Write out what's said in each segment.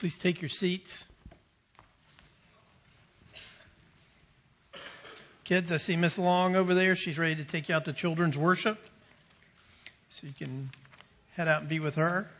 Please take your seats. Kids, I see Miss Long over there. She's ready to take you out to children's worship. So you can head out and be with her.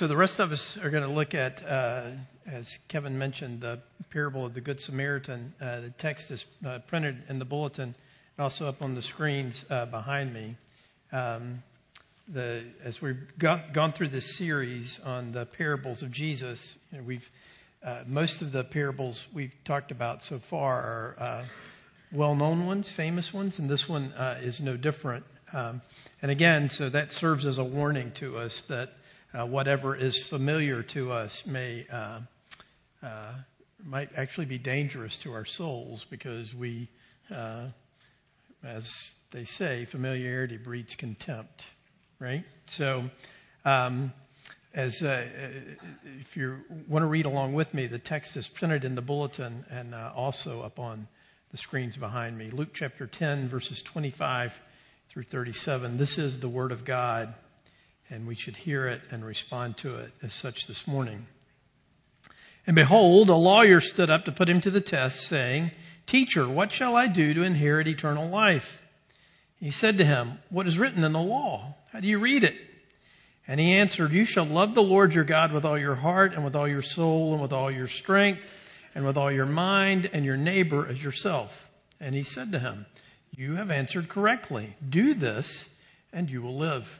So the rest of us are going to look at, uh, as Kevin mentioned, the parable of the Good Samaritan. Uh, the text is uh, printed in the bulletin and also up on the screens uh, behind me. Um, the, as we've got, gone through this series on the parables of Jesus, you know, we've uh, most of the parables we've talked about so far are uh, well-known ones, famous ones, and this one is no different. Um, and again, so that serves as a warning to us that uh, whatever is familiar to us may uh, uh, might actually be dangerous to our souls because we, uh, as they say, familiarity breeds contempt, right? So, um, as uh, if you want to read along with me, the text is printed in the bulletin and also up on the screens behind me. Luke chapter 10, verses 25 through 37. This is the Word of God and we should hear it and respond to it as such this morning. And behold, a lawyer stood up to put him to the test, saying, Teacher, what shall I do to inherit eternal life? He said to him, What is written in the law? How do you read it? And he answered, You shall love the Lord your God with all your heart and with all your soul and with all your strength and with all your mind and your neighbor as yourself. And he said to him, You have answered correctly. Do this and you will live.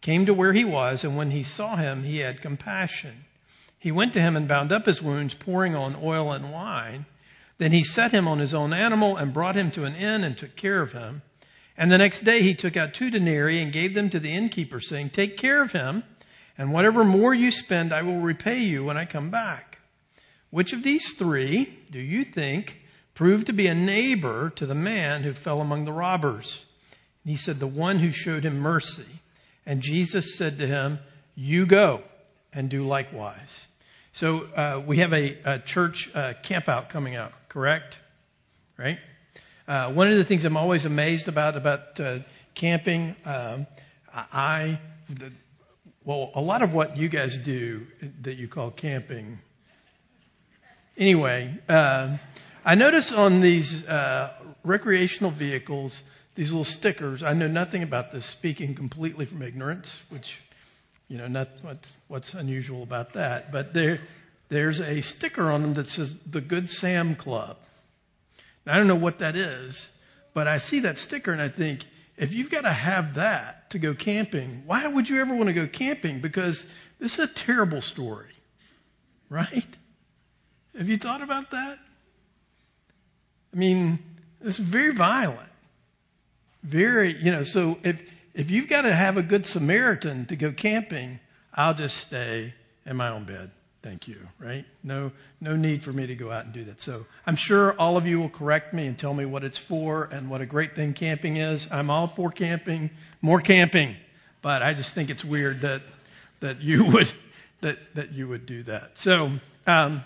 came to where he was, and when he saw him, he had compassion. He went to him and bound up his wounds, pouring on oil and wine. Then he set him on his own animal and brought him to an inn and took care of him. And the next day he took out two denarii and gave them to the innkeeper, saying, Take care of him, and whatever more you spend, I will repay you when I come back. Which of these three do you think proved to be a neighbor to the man who fell among the robbers? And he said, The one who showed him mercy. And Jesus said to him, You go and do likewise. So uh, we have a, a church uh, campout coming up, correct? Right? Uh, one of the things I'm always amazed about about uh, camping, um, I, the, well, a lot of what you guys do that you call camping. Anyway, uh, I notice on these uh, recreational vehicles these little stickers. I know nothing about this, speaking completely from ignorance, which, you know, not what's, what's unusual about that. But there, there's a sticker on them that says the Good Sam Club. Now, I don't know what that is, but I see that sticker and I think, if you've got to have that to go camping, why would you ever want to go camping? Because this is a terrible story, right? Have you thought about that? I mean, it's very violent. Very, you know, so if, if you've got to have a good Samaritan to go camping, I'll just stay in my own bed. Thank you, right? No, no need for me to go out and do that. So I'm sure all of you will correct me and tell me what it's for and what a great thing camping is. I'm all for camping, more camping, but I just think it's weird that, that you would, that, that you would do that. So, um,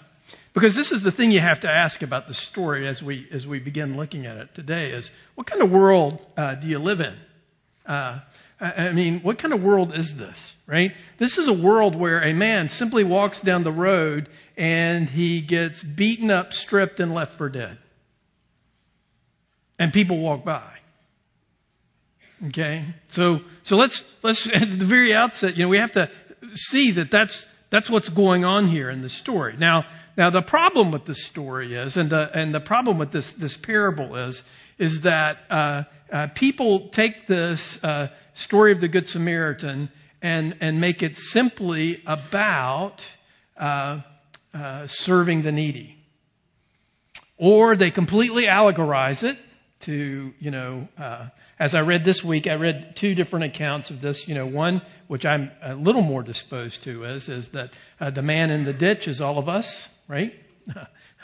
because this is the thing you have to ask about the story as we, as we begin looking at it today is, what kind of world uh, do you live in? Uh, I mean, what kind of world is this, right? This is a world where a man simply walks down the road and he gets beaten up, stripped, and left for dead. And people walk by. Okay? So, so let's, let's, at the very outset, you know, we have to see that that's, that's what's going on here in the story. Now, now the problem with this story is, and the, and the problem with this, this parable is, is that uh, uh, people take this uh, story of the Good Samaritan and, and make it simply about uh, uh, serving the needy. Or they completely allegorize it to, you know, uh, as I read this week, I read two different accounts of this. You know, one, which I'm a little more disposed to, is, is that uh, the man in the ditch is all of us, right?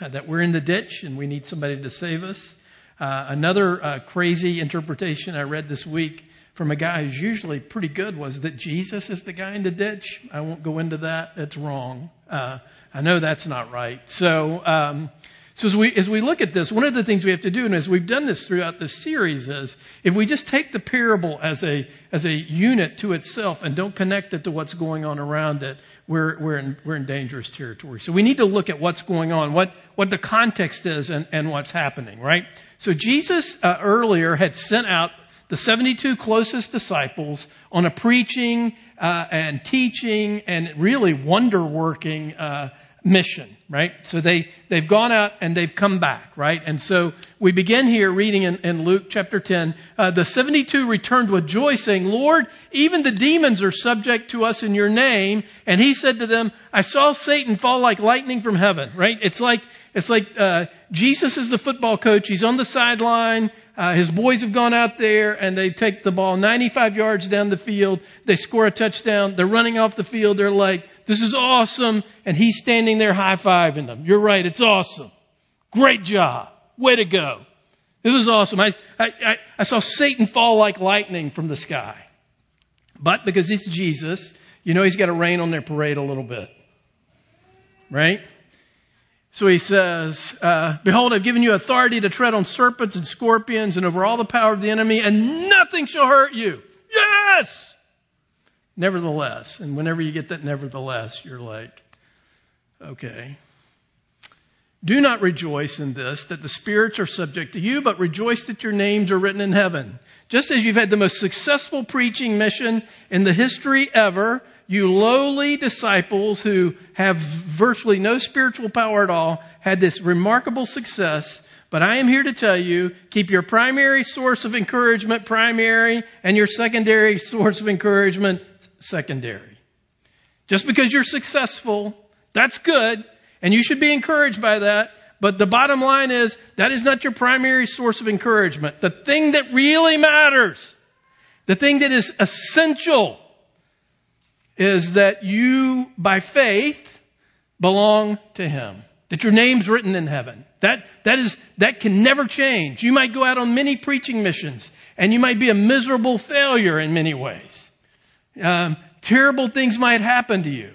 that we're in the ditch and we need somebody to save us. Uh, another uh, crazy interpretation I read this week from a guy who's usually pretty good was that Jesus is the guy in the ditch. I won't go into that. It's wrong. Uh, I know that's not right. So, um, so as we, as we look at this, one of the things we have to do, and as we've done this throughout this series, is if we just take the parable as a, as a unit to itself and don't connect it to what's going on around it, we're, we're in, we're in dangerous territory. So we need to look at what's going on, what, what the context is and, and what's happening, right? So Jesus uh, earlier had sent out the 72 closest disciples on a preaching uh, and teaching and really wonder working uh, mission, right? So they, they've gone out and they've come back, right? And so we begin here reading in, in Luke chapter 10. Uh, the 72 returned with joy saying, Lord, even the demons are subject to us in your name. And he said to them, I saw Satan fall like lightning from heaven, right? It's like, it's like, uh, Jesus is the football coach. He's on the sideline. Uh, his boys have gone out there and they take the ball 95 yards down the field. They score a touchdown. They're running off the field. They're like, this is awesome. And he's standing there high fiving them. You're right. It's awesome. Great job. Way to go. It was awesome. I, I, I saw Satan fall like lightning from the sky. But because it's Jesus, you know he's got to rain on their parade a little bit. Right? So he says, uh, Behold, I've given you authority to tread on serpents and scorpions and over all the power of the enemy, and nothing shall hurt you. Yes! Nevertheless, and whenever you get that nevertheless, you're like, okay. Do not rejoice in this, that the spirits are subject to you, but rejoice that your names are written in heaven. Just as you've had the most successful preaching mission in the history ever, you lowly disciples who have virtually no spiritual power at all had this remarkable success. But I am here to tell you, keep your primary source of encouragement primary and your secondary source of encouragement secondary. Just because you're successful, that's good, and you should be encouraged by that. But the bottom line is that is not your primary source of encouragement. The thing that really matters, the thing that is essential, is that you, by faith, belong to Him. That your name's written in heaven. That, that is, that can never change. You might go out on many preaching missions and you might be a miserable failure in many ways. Um, terrible things might happen to you.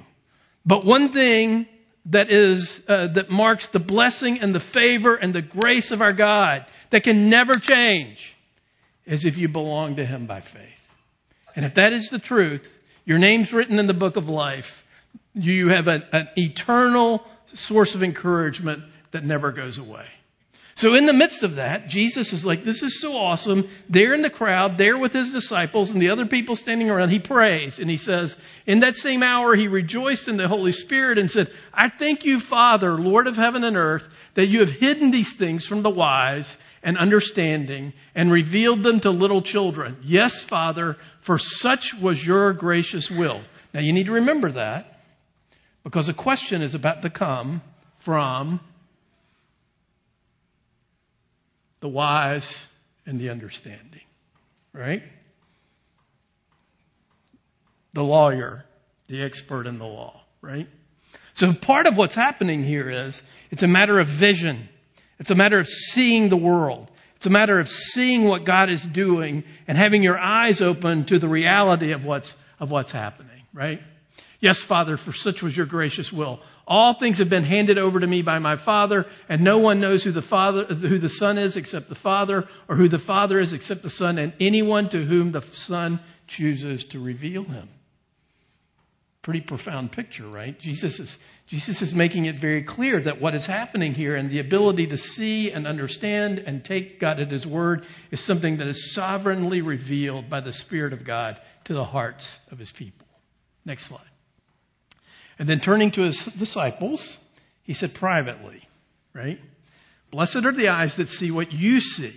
But one thing that is, uh, that marks the blessing and the favor and the grace of our God that can never change is if you belong to Him by faith. And if that is the truth, your name's written in the book of life. You have an, an eternal source of encouragement that never goes away. So in the midst of that, Jesus is like, this is so awesome. There in the crowd, there with his disciples and the other people standing around, he prays and he says, in that same hour, he rejoiced in the Holy Spirit and said, I thank you, Father, Lord of heaven and earth, that you have hidden these things from the wise and understanding and revealed them to little children. Yes, Father, for such was your gracious will. Now you need to remember that because a question is about to come from the wise and the understanding, right? The lawyer, the expert in the law, right? So part of what's happening here is it's a matter of vision. It's a matter of seeing the world. It's a matter of seeing what God is doing and having your eyes open to the reality of what's, of what's happening, right? Yes, Father, for such was your gracious will. All things have been handed over to me by my Father, and no one knows who the Father, who the Son is except the Father, or who the Father is except the Son, and anyone to whom the Son chooses to reveal him. Pretty profound picture, right? Jesus is, Jesus is making it very clear that what is happening here and the ability to see and understand and take God at His word is something that is sovereignly revealed by the Spirit of God to the hearts of His people. Next slide. And then turning to his disciples, he said privately, right? Blessed are the eyes that see what you see.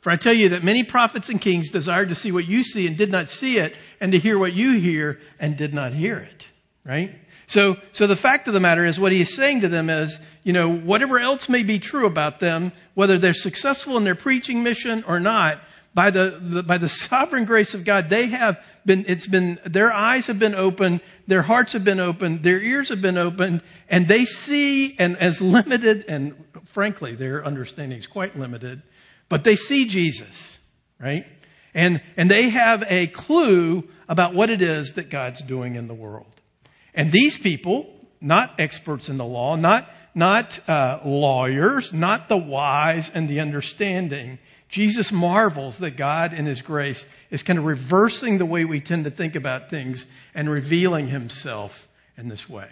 For I tell you that many prophets and kings desired to see what you see and did not see it, and to hear what you hear and did not hear it. Right? So, so the fact of the matter is what he is saying to them is, you know, whatever else may be true about them, whether they're successful in their preaching mission or not, by the, the, by the sovereign grace of God, they have been, it's been, their eyes have been opened, their hearts have been opened, their ears have been opened, and they see, and as limited, and frankly, their understanding is quite limited, but they see Jesus, right? And, and they have a clue about what it is that God's doing in the world. And these people, not experts in the law, not, not uh, lawyers, not the wise and the understanding, Jesus marvels that God in His grace is kind of reversing the way we tend to think about things and revealing Himself in this way.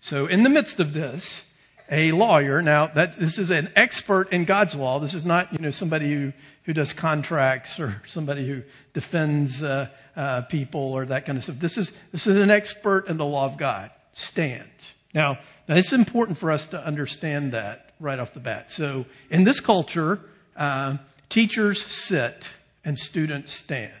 So in the midst of this, a lawyer, now that, this is an expert in God's law. This is not, you know, somebody who, who does contracts or somebody who defends, uh, uh, people or that kind of stuff. This is, this is an expert in the law of God. Stands. Now, now it's important for us to understand that right off the bat. So in this culture, uh, Teachers sit and students stand.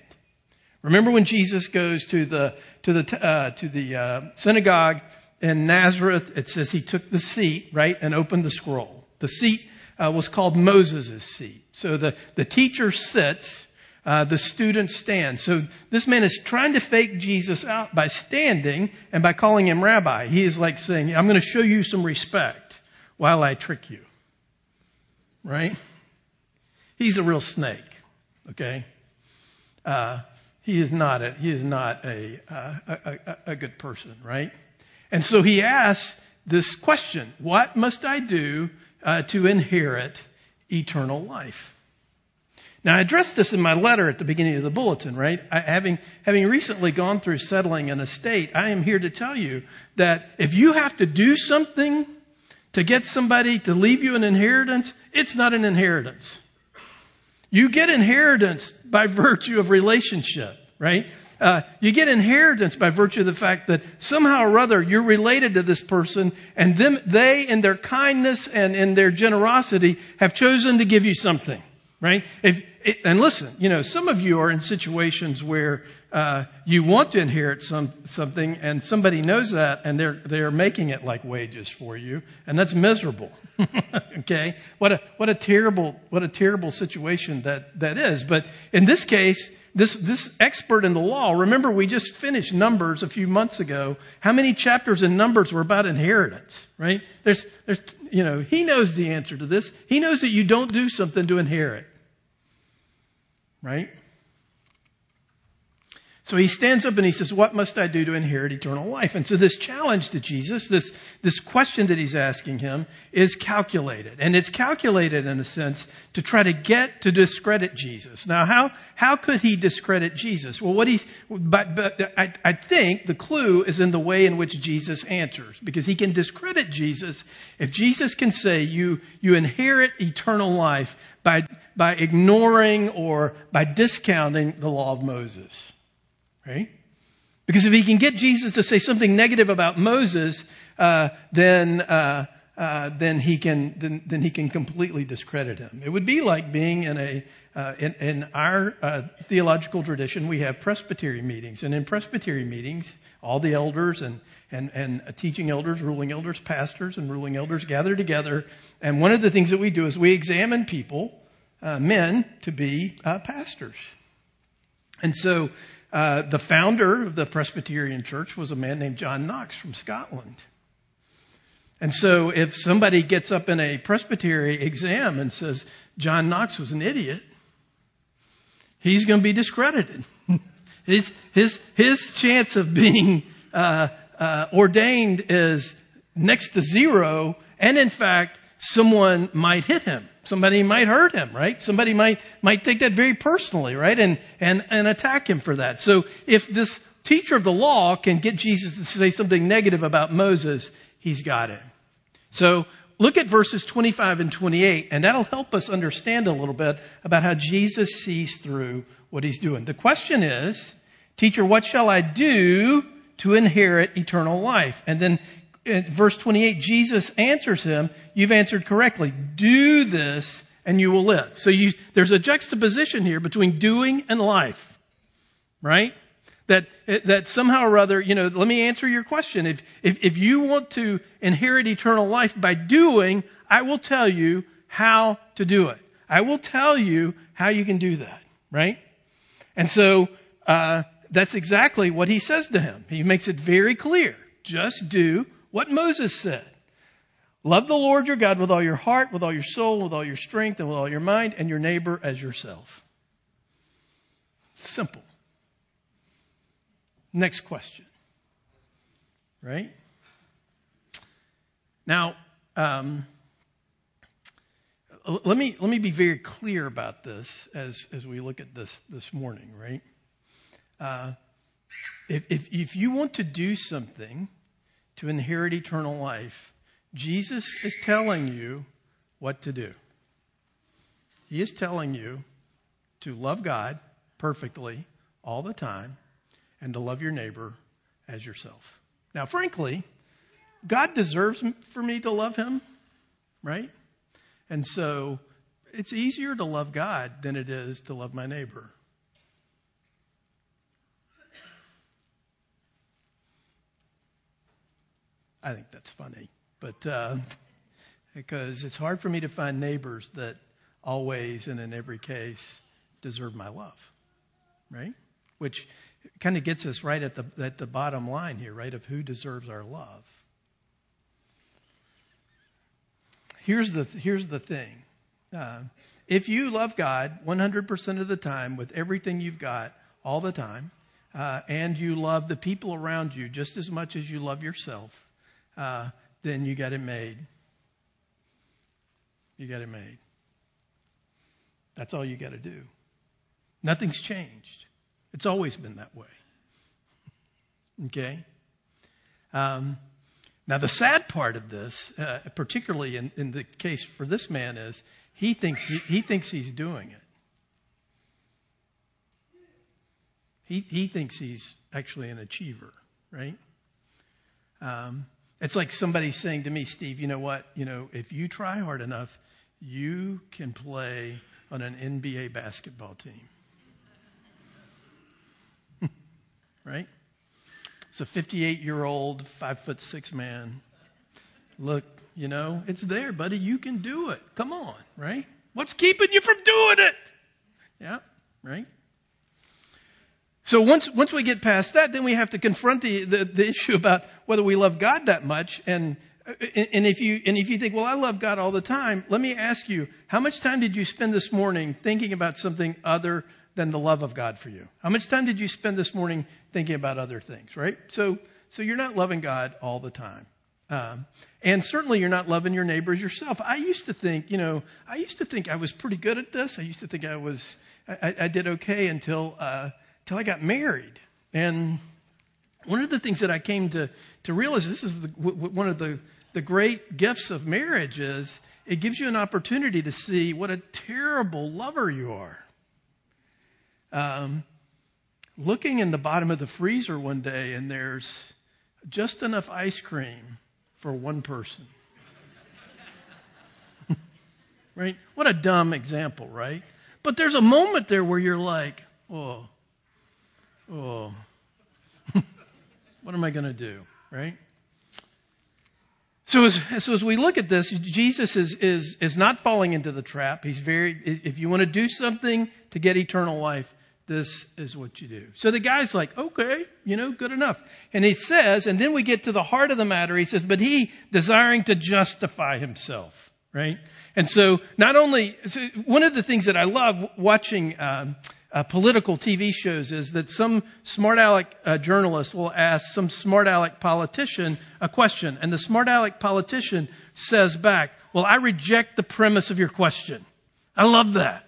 Remember when Jesus goes to the to the uh, to the uh, synagogue in Nazareth? It says he took the seat right and opened the scroll. The seat uh, was called Moses' seat. So the the teacher sits, uh, the student stand. So this man is trying to fake Jesus out by standing and by calling him rabbi. He is like saying, "I'm going to show you some respect while I trick you." Right? He's a real snake. Okay? Uh, he is not a, he is not a, uh, a, a, a good person, right? And so he asks this question, what must I do uh, to inherit eternal life? Now I addressed this in my letter at the beginning of the bulletin, right? I, having, having recently gone through settling an estate, I am here to tell you that if you have to do something to get somebody to leave you an inheritance, it's not an inheritance. You get inheritance by virtue of relationship, right? Uh, you get inheritance by virtue of the fact that somehow or other you're related to this person and them, they in their kindness and in their generosity have chosen to give you something, right? If, it, and listen, you know, some of you are in situations where uh, you want to inherit some something, and somebody knows that, and they're they're making it like wages for you, and that's miserable. okay, what a what a terrible what a terrible situation that that is. But in this case, this this expert in the law. Remember, we just finished Numbers a few months ago. How many chapters in Numbers were about inheritance? Right? There's there's you know he knows the answer to this. He knows that you don't do something to inherit right? So he stands up and he says, what must I do to inherit eternal life? And so this challenge to Jesus, this, this question that he's asking him is calculated. And it's calculated in a sense to try to get to discredit Jesus. Now how, how could he discredit Jesus? Well what he's, but, but I, I think the clue is in the way in which Jesus answers. Because he can discredit Jesus if Jesus can say you, you inherit eternal life by, by ignoring or by discounting the law of Moses. Right? Because if he can get Jesus to say something negative about Moses, uh, then uh, uh, then he can then, then, he can completely discredit him. It would be like being in a uh, in, in, our uh, theological tradition. We have Presbytery meetings, and in Presbytery meetings, all the elders and and and teaching elders, ruling elders, pastors, and ruling elders gather together. And one of the things that we do is we examine people, uh, men, to be pastors. And so uh, the founder of the Presbyterian Church was a man named John Knox from Scotland. And so if somebody gets up in a Presbytery exam and says John Knox was an idiot, he's going to be discredited. his, his, his chance of being uh, uh, ordained is next to zero, and in fact, someone might hit him. Somebody might hurt him, right? Somebody might, might take that very personally, right? And, and, and attack him for that. So if this teacher of the law can get Jesus to say something negative about Moses, he's got it. So look at verses 25 and 28, and that'll help us understand a little bit about how Jesus sees through what he's doing. The question is, teacher, what shall I do to inherit eternal life? And then verse 28, Jesus answers him, you've answered correctly. Do this and you will live. So you, there's a juxtaposition here between doing and life, right? That, that somehow or other, you know, let me answer your question. If, if, if you want to inherit eternal life by doing, I will tell you how to do it. I will tell you how you can do that, right? And so, uh, that's exactly what he says to him. He makes it very clear. Just do what Moses said. Love the Lord your God with all your heart, with all your soul, with all your strength, and with all your mind, and your neighbor as yourself. Simple. Next question. Right? Now, um, let me let me be very clear about this as as we look at this this morning. Right? Uh, if, if if you want to do something to inherit eternal life, Jesus is telling you what to do. He is telling you to love God perfectly all the time and to love your neighbor as yourself. Now, frankly, God deserves for me to love him, right? And so it's easier to love God than it is to love my neighbor. I think that's funny, but uh, because it's hard for me to find neighbors that always and in every case deserve my love, right? Which kind of gets us right at the at the bottom line here, right? Of who deserves our love. Here's the here's the thing. Uh, if you love God 100% of the time with everything you've got all the time, uh, and you love the people around you just as much as you love yourself, uh, then you got it made. You got it made. That's all you got to do. Nothing's changed. It's always been that way. Okay? Um, now, the sad part of this, uh, particularly in, in, the case for this man, is he thinks he, he thinks he's doing it. He he thinks he's actually an achiever, right? Um, it's like somebody saying to me, Steve, you know what? You know, if you try hard enough, you can play on an NBA basketball team. right? It's a 58 year old, five foot six man. Look, you know, it's there, buddy. You can do it. Come on, right? What's keeping you from doing it? Yeah, right? So once, once we get past that, then we have to confront the, the, the issue about whether we love God that much. And, and if you, and if you think, well, I love God all the time, let me ask you, how much time did you spend this morning thinking about something other than the love of God for you? How much time did you spend this morning thinking about other things, right? So, so you're not loving God all the time. Um, and certainly you're not loving your neighbors yourself. I used to think, you know, I used to think I was pretty good at this. I used to think I was, I, I did okay until, uh, till I got married. And one of the things that I came to, to realize, this is the, one of the, the great gifts of marriage is it gives you an opportunity to see what a terrible lover you are. Um, looking in the bottom of the freezer one day and there's just enough ice cream for one person. right? What a dumb example, right? But there's a moment there where you're like, oh, oh, what am I going to do? Right? So as, so as we look at this, Jesus is, is, is not falling into the trap. He's very, if you want to do something to get eternal life, this is what you do. So the guy's like, okay, you know, good enough. And he says, and then we get to the heart of the matter. He says, but he desiring to justify himself, right? And so not only, so one of the things that I love watching, um, uh, political TV shows is that some smart aleck uh, journalist will ask some smart aleck politician a question, and the smart aleck politician says back, "Well, I reject the premise of your question." I love that.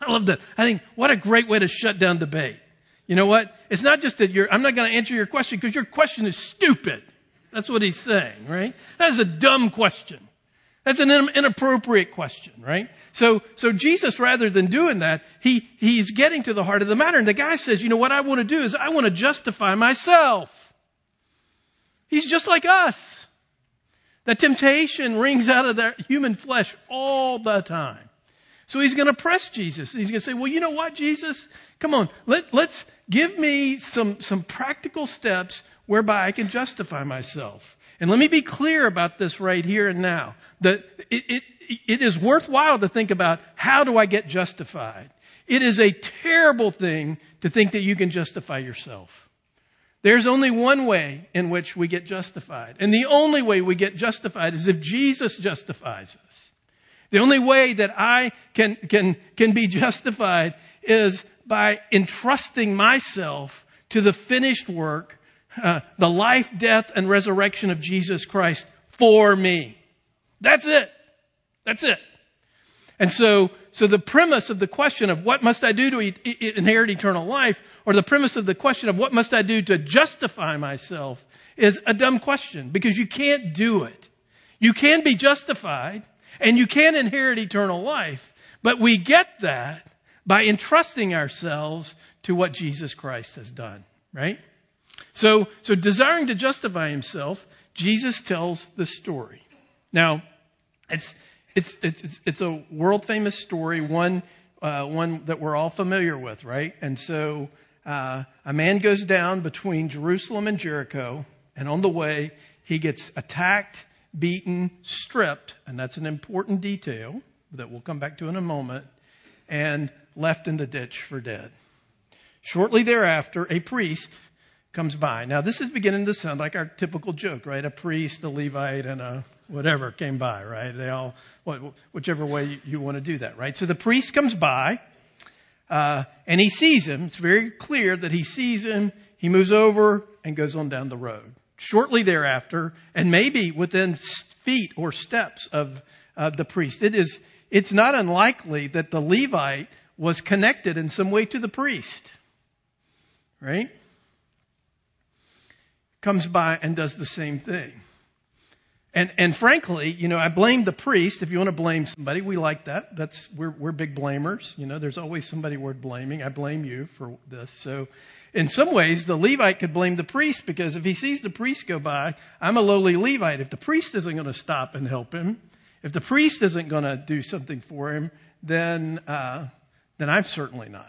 I love that. I think what a great way to shut down debate. You know what? It's not just that you're. I'm not going to answer your question because your question is stupid. That's what he's saying, right? That is a dumb question. That's an inappropriate question, right? So, so Jesus, rather than doing that, he, he's getting to the heart of the matter. And the guy says, you know what I want to do is I want to justify myself. He's just like us. The temptation rings out of their human flesh all the time. So he's going to press Jesus. He's going to say, well, you know what, Jesus? Come on, let, let's give me some, some practical steps whereby I can justify myself. And let me be clear about this right here and now. That it, it, it is worthwhile to think about how do I get justified? It is a terrible thing to think that you can justify yourself. There's only one way in which we get justified. And the only way we get justified is if Jesus justifies us. The only way that I can, can, can be justified is by entrusting myself to the finished work, uh, the life, death, and resurrection of Jesus Christ for me. That's it. That's it. And so, so the premise of the question of what must I do to e- inherit eternal life, or the premise of the question of what must I do to justify myself, is a dumb question because you can't do it. You can be justified and you can inherit eternal life, but we get that by entrusting ourselves to what Jesus Christ has done, right? So, so desiring to justify himself, Jesus tells the story. Now, it's, it's, it's, it's a world famous story, one, uh, one that we're all familiar with, right? And so, uh, a man goes down between Jerusalem and Jericho, and on the way, he gets attacked, beaten, stripped, and that's an important detail that we'll come back to in a moment, and left in the ditch for dead. Shortly thereafter, a priest comes by. Now, this is beginning to sound like our typical joke, right? A priest, a Levite, and a whatever came by, right? They all, whichever way you, want to do that, right? So the priest comes by, uh, and he sees him. It's very clear that he sees him. He moves over and goes on down the road. Shortly thereafter, and maybe within feet or steps of uh, the priest, it is, it's not unlikely that the Levite was connected in some way to the priest. Right? Comes by and does the same thing. And, and frankly, you know, I blame the priest. If you want to blame somebody, we like that. That's, we're, we're big blamers. You know, there's always somebody worth blaming. I blame you for this. So in some ways, the Levite could blame the priest because if he sees the priest go by, I'm a lowly Levite. If the priest isn't going to stop and help him, if the priest isn't going to do something for him, then, uh, then I'm certainly not.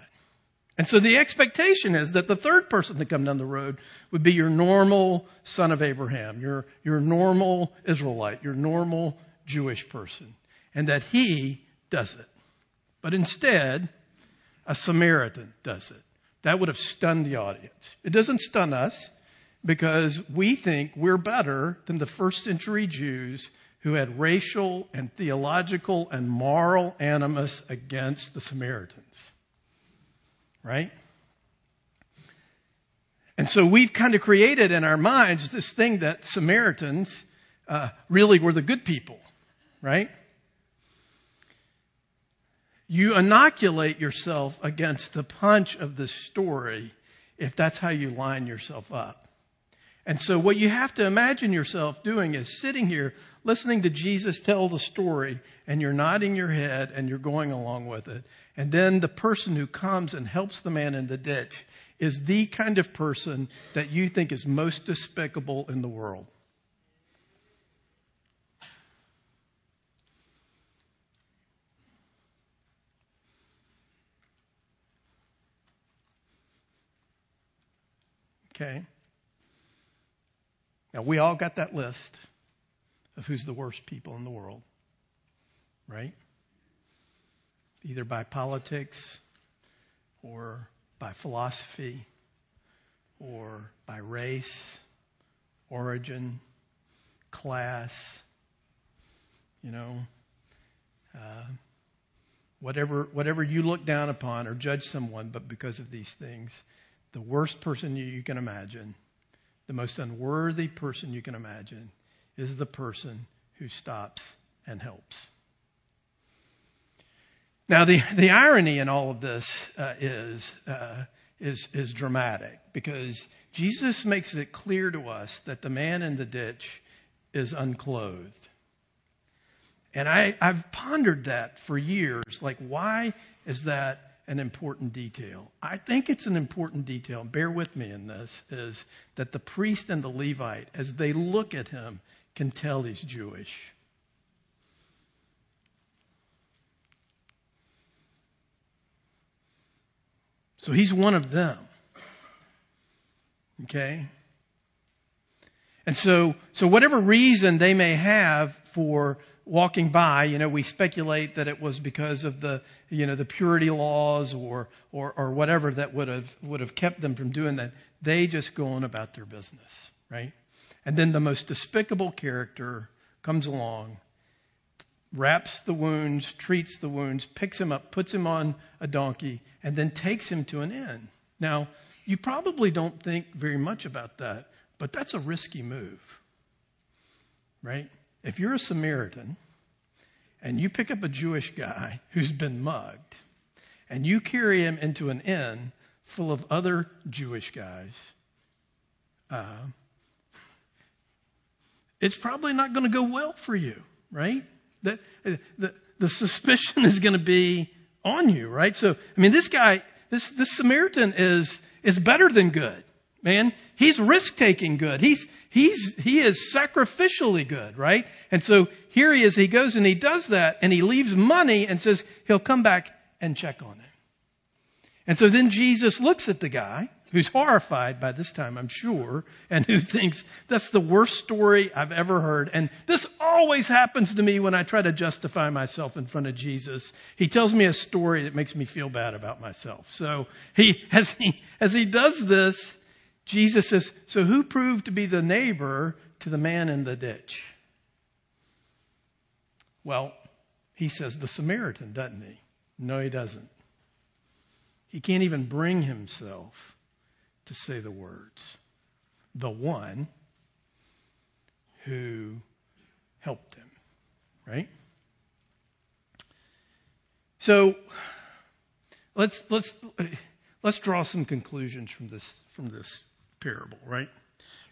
And so the expectation is that the third person to come down the road would be your normal son of Abraham, your, your normal Israelite, your normal Jewish person, and that he does it. But instead, a Samaritan does it. That would have stunned the audience. It doesn't stun us because we think we're better than the first century Jews who had racial and theological and moral animus against the Samaritans right? And so we've kind of created in our minds this thing that Samaritans uh, really were the good people, right? You inoculate yourself against the punch of the story if that's how you line yourself up. And so what you have to imagine yourself doing is sitting here listening to Jesus tell the story and you're nodding your head and you're going along with it. And then the person who comes and helps the man in the ditch is the kind of person that you think is most despicable in the world. Okay. Now, we all got that list of who's the worst people in the world, right? Either by politics or by philosophy or by race, origin, class, you know, uh, whatever, whatever you look down upon or judge someone, but because of these things, the worst person you, you can imagine, the most unworthy person you can imagine, is the person who stops and helps. Now, the, the irony in all of this uh, is, uh, is, is dramatic because Jesus makes it clear to us that the man in the ditch is unclothed. And I, I've pondered that for years. Like, why is that an important detail. I think it's an important detail. Bear with me in this is that the priest and the Levite, as they look at him, can tell he's Jewish. So he's one of them. Okay? And so, so whatever reason they may have for walking by, you know, we speculate that it was because of the, you know, the purity laws or, or, or whatever that would have, would have kept them from doing that. They just go on about their business, right? And then the most despicable character comes along, wraps the wounds, treats the wounds, picks him up, puts him on a donkey, and then takes him to an inn. Now, you probably don't think very much about that, but that's a risky move, right? If you're a Samaritan and you pick up a Jewish guy who's been mugged and you carry him into an inn full of other Jewish guys, uh, it's probably not going to go well for you, right? The, the, the suspicion is going to be on you, right? So, I mean, this guy, this, this Samaritan is, is better than good, man. He's risk taking good. He's, he's, he is sacrificially good, right? And so here he is, he goes and he does that and he leaves money and says he'll come back and check on him. And so then Jesus looks at the guy who's horrified by this time, I'm sure, and who thinks that's the worst story I've ever heard. And this always happens to me when I try to justify myself in front of Jesus. He tells me a story that makes me feel bad about myself. So he, as he, as he does this, Jesus says, so who proved to be the neighbor to the man in the ditch? Well, he says the Samaritan, doesn't he? No, he doesn't. He can't even bring himself to say the words. The one who helped him, right? So let's let's let's draw some conclusions from this from this parable, right?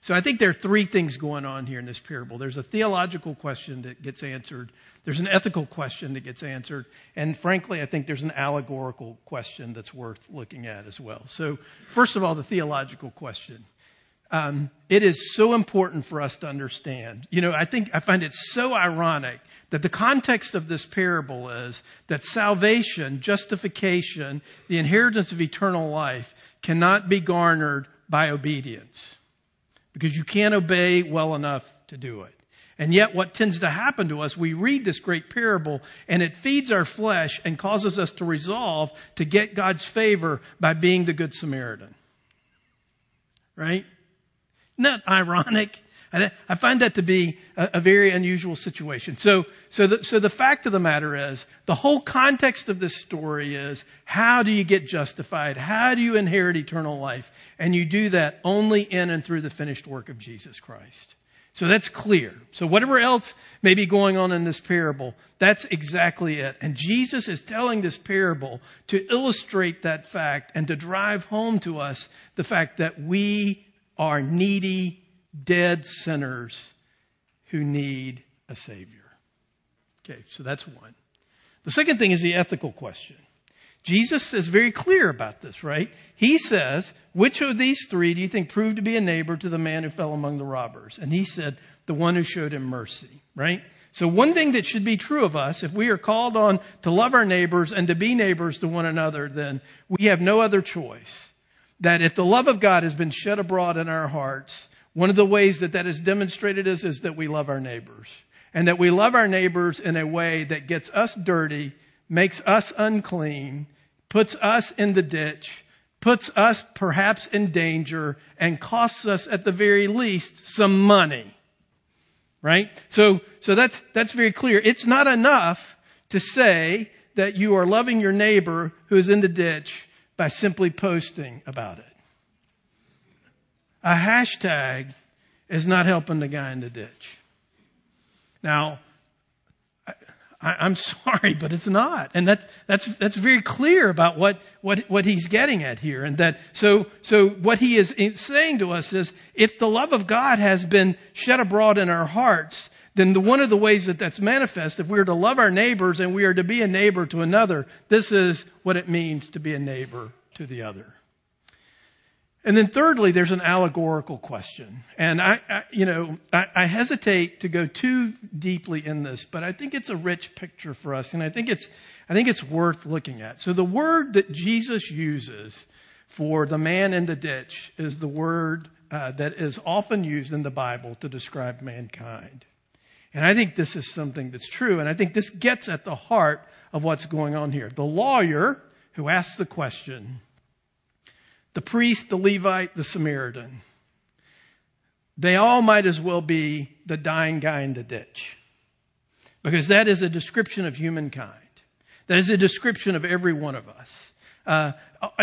So I think there are three things going on here in this parable. There's a theological question that gets answered. There's an ethical question that gets answered. And frankly, I think there's an allegorical question that's worth looking at as well. So first of all, the theological question. Um, it is so important for us to understand. You know, I think I find it so ironic that the context of this parable is that salvation, justification, the inheritance of eternal life cannot be garnered by obedience because you can't obey well enough to do it. And yet what tends to happen to us, we read this great parable and it feeds our flesh and causes us to resolve to get God's favor by being the good Samaritan. Right? Isn't that ironic? I find that to be a, a very unusual situation. So, so the, so the fact of the matter is, the whole context of this story is, how do you get justified? How do you inherit eternal life? And you do that only in and through the finished work of Jesus Christ. So that's clear. So whatever else may be going on in this parable, that's exactly it. And Jesus is telling this parable to illustrate that fact and to drive home to us the fact that we are needy dead sinners who need a Savior. Okay, so that's one. The second thing is the ethical question. Jesus is very clear about this, right? He says, which of these three do you think proved to be a neighbor to the man who fell among the robbers? And he said, the one who showed him mercy, right? So one thing that should be true of us, if we are called on to love our neighbors and to be neighbors to one another, then we have no other choice. That if the love of God has been shed abroad in our hearts, one of the ways that that is demonstrated is, is that we love our neighbors. And that we love our neighbors in a way that gets us dirty, makes us unclean, puts us in the ditch, puts us perhaps in danger, and costs us at the very least some money. Right? So, so that's, that's very clear. It's not enough to say that you are loving your neighbor who is in the ditch by simply posting about it. A hashtag is not helping the guy in the ditch. Now, I, am sorry, but it's not. And that, that's, that's very clear about what, what, what he's getting at here. And that, so, so what he is saying to us is, if the love of God has been shed abroad in our hearts, then the, one of the ways that that's manifest, if we are to love our neighbors and we are to be a neighbor to another, this is what it means to be a neighbor to the other. And then thirdly, there's an allegorical question. And I, I you know, I, I, hesitate to go too deeply in this, but I think it's a rich picture for us. And I think it's, I think it's worth looking at. So the word that Jesus uses for the man in the ditch is the word uh, that is often used in the Bible to describe mankind. And I think this is something that's true, and I think this gets at the heart of what's going on here. The lawyer who asks the question, the priest, the Levite, the Samaritan, they all might as well be the dying guy in the ditch. Because that is a description of humankind. That is a description of every one of us. Uh,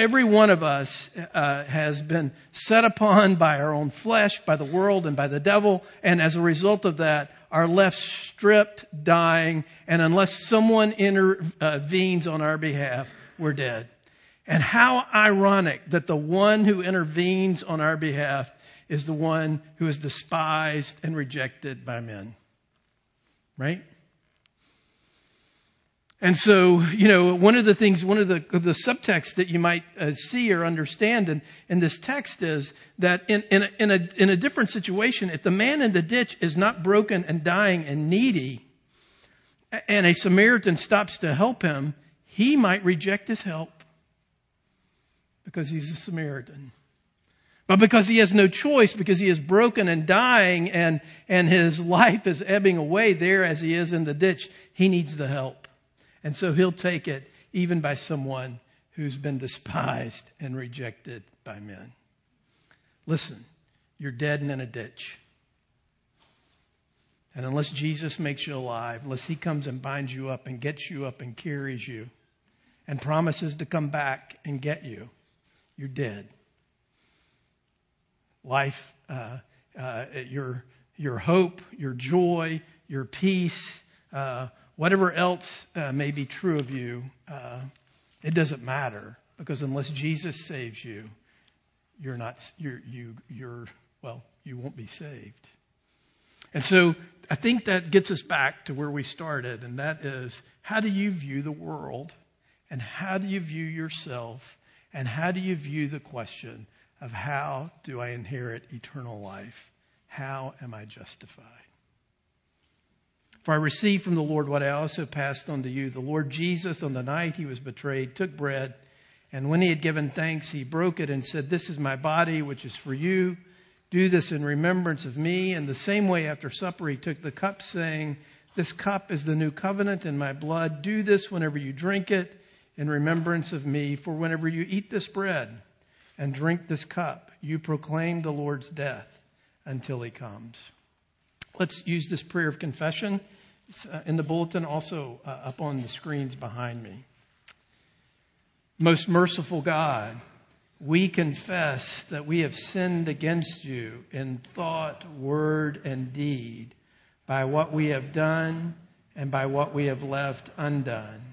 every one of us uh, has been set upon by our own flesh, by the world, and by the devil, and as a result of that, are left stripped, dying, and unless someone intervenes on our behalf, we're dead. And how ironic that the one who intervenes on our behalf is the one who is despised and rejected by men. Right? And so, you know, one of the things, one of the, the subtexts that you might uh, see or understand in, in this text is that in, in, a, in, a, in a different situation, if the man in the ditch is not broken and dying and needy, and a Samaritan stops to help him, he might reject his help because he's a Samaritan. But because he has no choice, because he is broken and dying and, and his life is ebbing away there as he is in the ditch, he needs the help. And so he'll take it even by someone who's been despised and rejected by men. Listen, you're dead and in a ditch. And unless Jesus makes you alive, unless he comes and binds you up and gets you up and carries you and promises to come back and get you, you're dead. Life, uh, uh, your, your hope, your joy, your peace, uh, whatever else uh, may be true of you, uh, it doesn't matter because unless Jesus saves you, you're not, you're, you, you're, well, you won't be saved. And so I think that gets us back to where we started, and that is how do you view the world? And how do you view yourself? And how do you view the question of how do I inherit eternal life? How am I justified? For I received from the Lord what I also passed on to you. The Lord Jesus, on the night he was betrayed, took bread, and when he had given thanks, he broke it and said, This is my body, which is for you. Do this in remembrance of me. And the same way after supper, he took the cup, saying, This cup is the new covenant in my blood. Do this whenever you drink it in remembrance of me. For whenever you eat this bread and drink this cup, you proclaim the Lord's death until he comes. Let's use this prayer of confession uh, in the bulletin, also uh, up on the screens behind me. Most merciful God, we confess that we have sinned against you in thought, word, and deed by what we have done and by what we have left undone.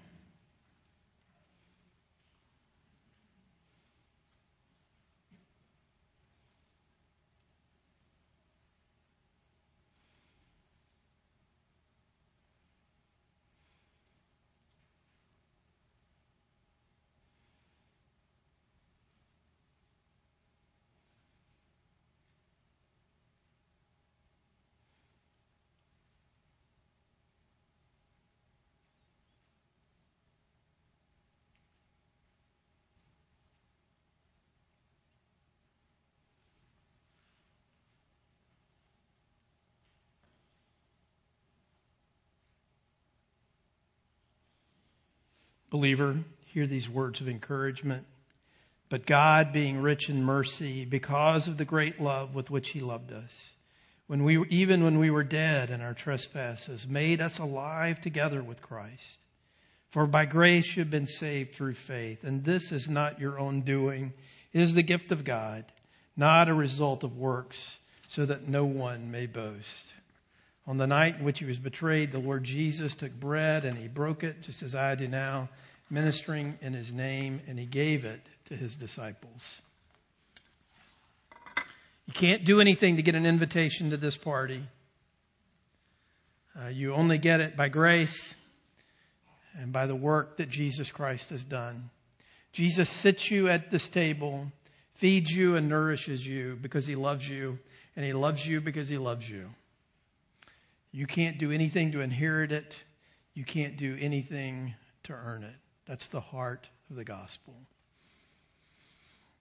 Believer, hear these words of encouragement. But God, being rich in mercy, because of the great love with which He loved us, when we, even when we were dead in our trespasses, made us alive together with Christ. For by grace you have been saved through faith, and this is not your own doing. It is the gift of God, not a result of works, so that no one may boast. On the night in which he was betrayed, the Lord Jesus took bread and he broke it, just as I do now, ministering in his name, and he gave it to his disciples. You can't do anything to get an invitation to this party. Uh, you only get it by grace and by the work that Jesus Christ has done. Jesus sits you at this table, feeds you and nourishes you because he loves you, and he loves you because he loves you. You can't do anything to inherit it. You can't do anything to earn it. That's the heart of the gospel.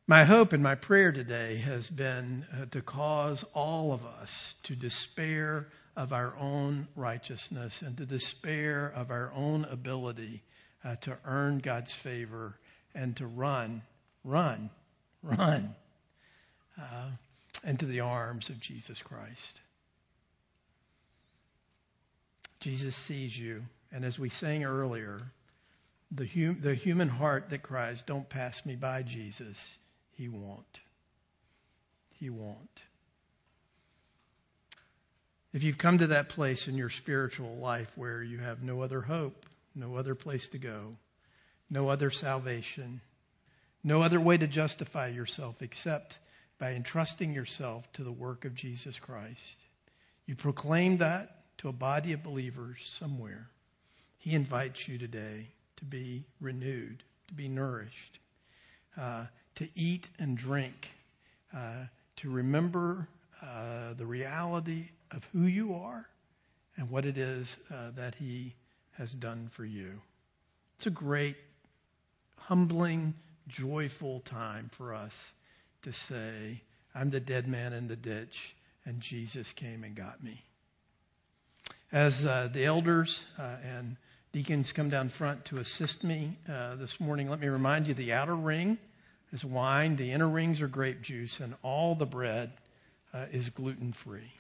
My hope and my prayer today has been uh, to cause all of us to despair of our own righteousness and to despair of our own ability uh, to earn God's favor and to run, run, run uh, into the arms of Jesus Christ. Jesus sees you, and as we sang earlier, the, hum- the human heart that cries, Don't pass me by, Jesus, he won't. He won't. If you've come to that place in your spiritual life where you have no other hope, no other place to go, no other salvation, no other way to justify yourself except by entrusting yourself to the work of Jesus Christ, you proclaim that to a body of believers somewhere. He invites you today to be renewed, to be nourished, uh, to eat and drink, uh, to remember uh, the reality of who you are and what it is uh, that He has done for you. It's a great, humbling, joyful time for us to say, I'm the dead man in the ditch, and Jesus came and got me. As uh, the elders uh, and deacons come down front to assist me uh, this morning, let me remind you the outer ring is wine, the inner rings are grape juice, and all the bread uh, is gluten free.